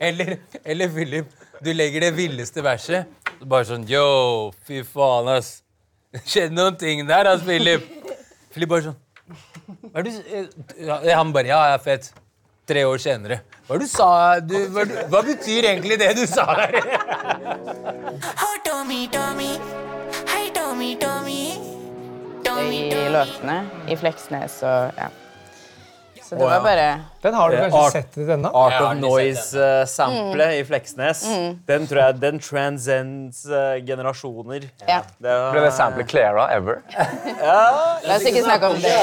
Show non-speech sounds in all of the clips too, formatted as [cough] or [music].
eller, eller Philip, du legger det villeste verset. Bare sånn Yo, fy faen, ass. Det skjedde noen ting der, ass, Philip. Philip bare sånn Hva er det du s- Han bare Ja, ja, fett. Tre år senere. Hva er det du sa du, hva, er hva betyr egentlig det du sa der? I løpene, i Fleksnes og ja. Så det ja. var bare Den har du kanskje Art- sett litt denne? Art of Noise-samplet i Fleksnes. Den tror jeg den transcends uh, generasjoner. Ja. Det Ble det samplet Clara ever? [laughs] La oss ikke snakke om det.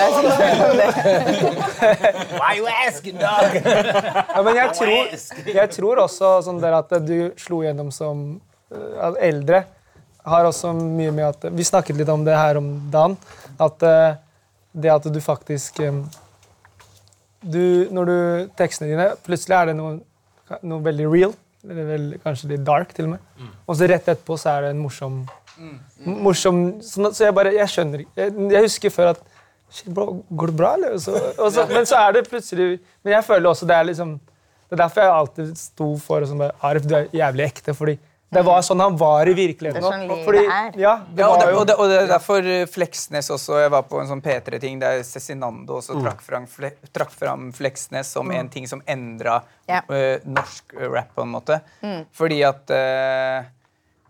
La oss ikke snakke om det. Why you asking, dog? Ja, men jeg tror, jeg tror også sånn der at du slo gjennom som uh, eldre. Har også mye med at Vi snakket litt om det her om dagen. At uh, det at du faktisk um, du, Når du tekstene dine Plutselig er det noe, noe veldig real. Eller vel, kanskje litt dark, til og med. Og så rett etterpå så er det en morsom morsom Så, så jeg bare Jeg skjønner ikke jeg, jeg husker før at Shit, bro, går det bra, eller? Og så, og så, men så er det plutselig Men jeg føler også det er liksom Det er derfor jeg alltid sto for og sånn Arif, du er jævlig ekte. Fordi det var sånn han var i virkeligheten. Det er sånn livet fordi, er. Ja, det Ja, og, var det, og, det, og det er derfor Fleksnes også Jeg var på en sånn P3-ting der Cezinando også trakk, fram, fle, trakk fram Fleksnes som en ting som endra Ja. uh, norsk eh, rap, på en måte. Fordi at eh,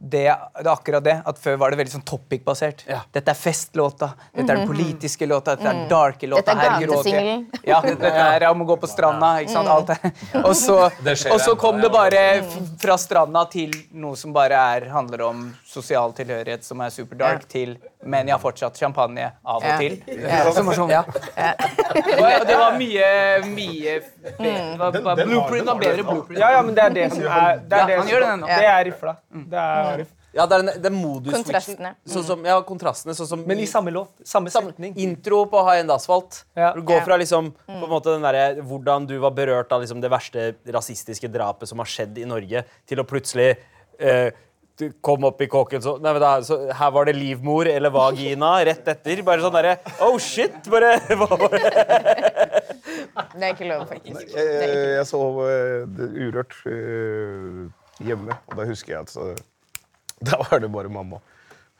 det, det er akkurat det. At Før var det veldig sånn topic-basert. Dette er festlåta. Dette er den politiske låta. Dette er den darke låta. Dette er her gatesingelen. Ja, [laughs] dette er om å gå på stranda. Ikke sant? Alt det. Og så, Det og så kom det bare fra stranda til noe som bare er, handler om sosial tilhørighet, som er superdark, til men jeg har fortsatt champagne av og til. [laughs] Ja. Det var mye, mye var- Blueprint var bedre blueprint. Ja, ja, men det er det som er Det er, det som, det er Rifla. Det er. Ja, det er, en, det er modus-switchen. Kontrastene. Sånn som, ja, kontrastene. Sånn som Men i samme låt. Samme setning. intro på High End Asphalt. Ja. Du går fra liksom, på en måte den der, hvordan du var berørt av liksom det verste rasistiske drapet som har skjedd i Norge, til å plutselig eh, kom opp i kåken så, nei, men da, så Her var det livmor eller vagina rett etter. Bare sånn derre Oh shit! Bare, [laughs] hva var det? [laughs] Det er ikke lov, faktisk. Jeg, jeg, jeg sov uh, Urørt uh, hjemme, og da husker jeg at så, [laughs] Da var det bare mamma.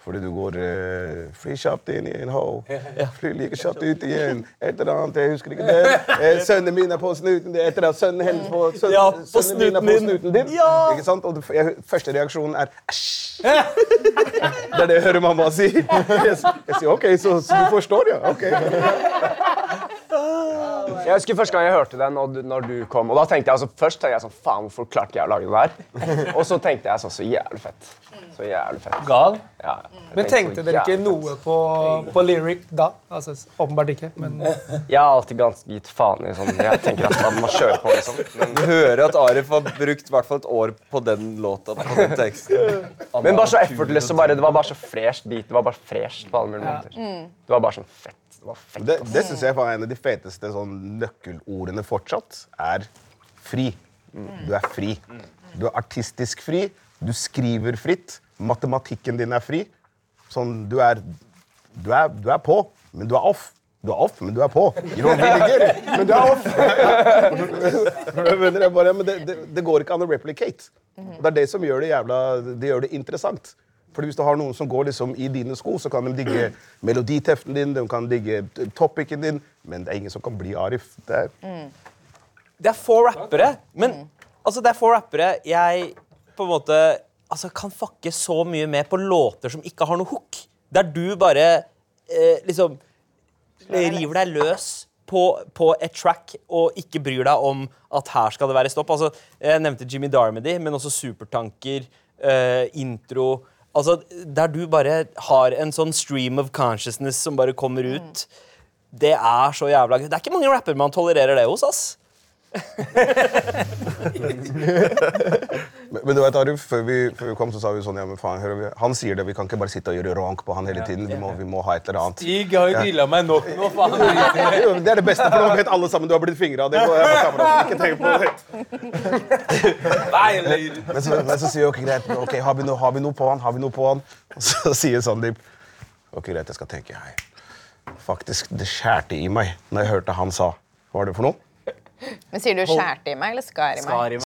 Fordi du går uh, fly kjapt inn i en hall, fly like kjapt ut igjen. Et eller annet, jeg husker ikke det. Eh, sønnen min er på snuten din. Et eller annet, sønnen hennes på, søn, Ja, på sønnen min er på snuten din. Ja. Ikke sant? Og du, jeg, første reaksjonen er æsj. Det er det jeg hører mamma si. Jeg, jeg sier OK, så, så du forstår, ja? Ok. Jeg husker første gang jeg hørte den, og du, når du kom. Og da tenkte jeg altså, Først tenkte jeg sånn Faen, hvorfor klarte jeg å lage det der? Og så tenkte jeg sånn Så jævlig fett. Så jævlig fett. Gal? Ja, Men tenkte dere ikke noe på, på lyric da? Altså, åpenbart ikke, men Jeg har alltid ganske gitt faen i sånn Jeg tenker at man må kjøre på, liksom. Men, Du hører at Arif har brukt i hvert fall et år på den låta. på den teksten. men bare så effortless. og Bare, det var bare så fresh beat. Det var bare fresh på alle mulige måter. Det var bare sånn fett. Det var fett. Det, det syns jeg er en av de feteste sånn, nøkkelordene fortsatt. Er fri. Du er fri. Du er artistisk fri. Du skriver fritt. Matematikken din er fri. Sånn, du er, du er Du er på, men du er off. Du er off, men du er på. Really men du er off. [laughs] Men det, det, det går ikke an å replicate. Og det er det som gjør det jævla Det gjør det interessant. Fordi Hvis du har noen som går liksom i dine sko, så kan de digge meloditeften din, de kan digge topicen din, men det er ingen som kan bli Arif. Det er, Det er få rappere, men altså, det er få rappere jeg på en måte altså, kan fucke så mye med på låter som ikke har noe hook. Der du bare eh, liksom river deg løs på, på et track og ikke bryr deg om at her skal det være stopp. Altså, jeg nevnte Jimmy Darmody, men også Supertanker, eh, intro Altså, Der du bare har en sånn stream of consciousness som bare kommer ut. Det er så jævla. Det er ikke mange rapper man tolererer det hos, ass. Men, men du vet, Arif, før vi, før vi kom, så sa vi sånn ja, men faen, hører vi, Han sier det, vi kan ikke bare sitte og gjøre ronk på han hele tiden. Vi må, vi må ha et eller annet. Stig har jo grilla meg nok nå, faen. [laughs] Det er det beste, for nå vet alle sammen du har blitt fingra. Det går jeg på. Ikke tenk på det. Men så, men så sier jeg ok, greit, ok, har vi, noe, har vi noe på han? Har vi noe på han? Og så [laughs] sier Sandeep ok, greit, jeg skal tenke. Hei. Faktisk, det skjærte i meg når jeg hørte han sa Hva var det for noe? Men Sier du skjærte i meg eller skar i meg?